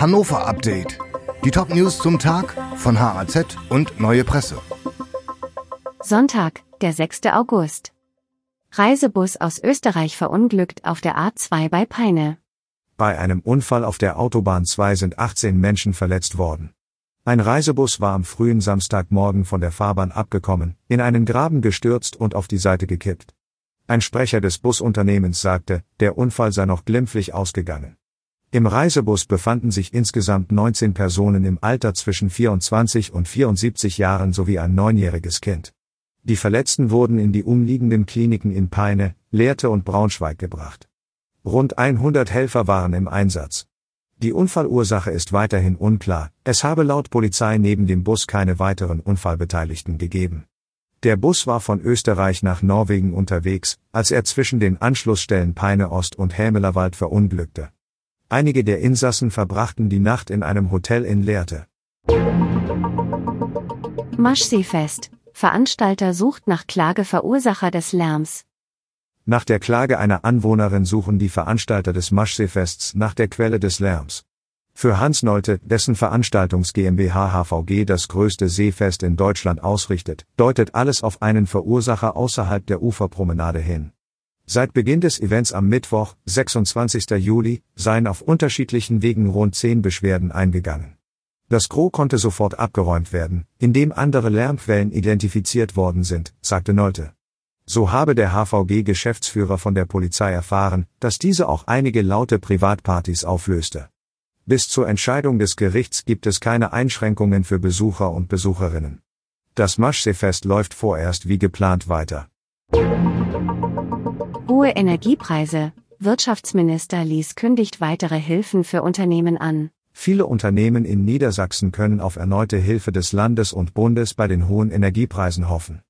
Hannover Update. Die Top News zum Tag von HAZ und Neue Presse. Sonntag, der 6. August. Reisebus aus Österreich verunglückt auf der A2 bei Peine. Bei einem Unfall auf der Autobahn 2 sind 18 Menschen verletzt worden. Ein Reisebus war am frühen Samstagmorgen von der Fahrbahn abgekommen, in einen Graben gestürzt und auf die Seite gekippt. Ein Sprecher des Busunternehmens sagte, der Unfall sei noch glimpflich ausgegangen. Im Reisebus befanden sich insgesamt 19 Personen im Alter zwischen 24 und 74 Jahren sowie ein neunjähriges Kind. Die Verletzten wurden in die umliegenden Kliniken in Peine, Lehrte und Braunschweig gebracht. Rund 100 Helfer waren im Einsatz. Die Unfallursache ist weiterhin unklar, es habe laut Polizei neben dem Bus keine weiteren Unfallbeteiligten gegeben. Der Bus war von Österreich nach Norwegen unterwegs, als er zwischen den Anschlussstellen Peine Ost und Hämelerwald verunglückte. Einige der Insassen verbrachten die Nacht in einem Hotel in Lehrte. Maschseefest. Veranstalter sucht nach Klageverursacher des Lärms. Nach der Klage einer Anwohnerin suchen die Veranstalter des Maschseefests nach der Quelle des Lärms. Für Hans Nolte, dessen Veranstaltungs GmbH HVG das größte Seefest in Deutschland ausrichtet, deutet alles auf einen Verursacher außerhalb der Uferpromenade hin. Seit Beginn des Events am Mittwoch, 26. Juli, seien auf unterschiedlichen Wegen rund zehn Beschwerden eingegangen. Das Gros konnte sofort abgeräumt werden, indem andere Lärmquellen identifiziert worden sind, sagte Nolte. So habe der HVG-Geschäftsführer von der Polizei erfahren, dass diese auch einige laute Privatpartys auflöste. Bis zur Entscheidung des Gerichts gibt es keine Einschränkungen für Besucher und Besucherinnen. Das Maschseefest läuft vorerst wie geplant weiter. Hohe Energiepreise. Wirtschaftsminister Lies kündigt weitere Hilfen für Unternehmen an. Viele Unternehmen in Niedersachsen können auf erneute Hilfe des Landes und Bundes bei den hohen Energiepreisen hoffen.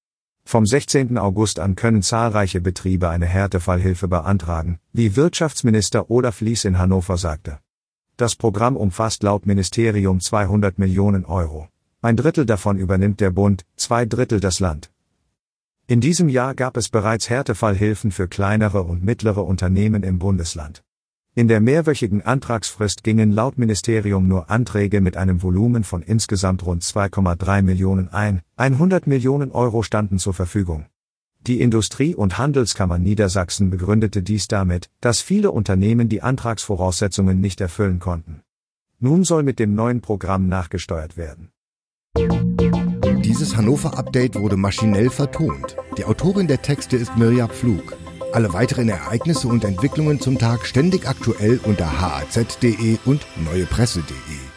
Vom 16. August an können zahlreiche Betriebe eine Härtefallhilfe beantragen, wie Wirtschaftsminister Olaf Lies in Hannover sagte. Das Programm umfasst laut Ministerium 200 Millionen Euro. Ein Drittel davon übernimmt der Bund, zwei Drittel das Land. In diesem Jahr gab es bereits Härtefallhilfen für kleinere und mittlere Unternehmen im Bundesland. In der mehrwöchigen Antragsfrist gingen laut Ministerium nur Anträge mit einem Volumen von insgesamt rund 2,3 Millionen ein, 100 Millionen Euro standen zur Verfügung. Die Industrie- und Handelskammer Niedersachsen begründete dies damit, dass viele Unternehmen die Antragsvoraussetzungen nicht erfüllen konnten. Nun soll mit dem neuen Programm nachgesteuert werden. Dieses Hannover-Update wurde maschinell vertont. Die Autorin der Texte ist Mirja Pflug. Alle weiteren Ereignisse und Entwicklungen zum Tag ständig aktuell unter haz.de und neuepresse.de.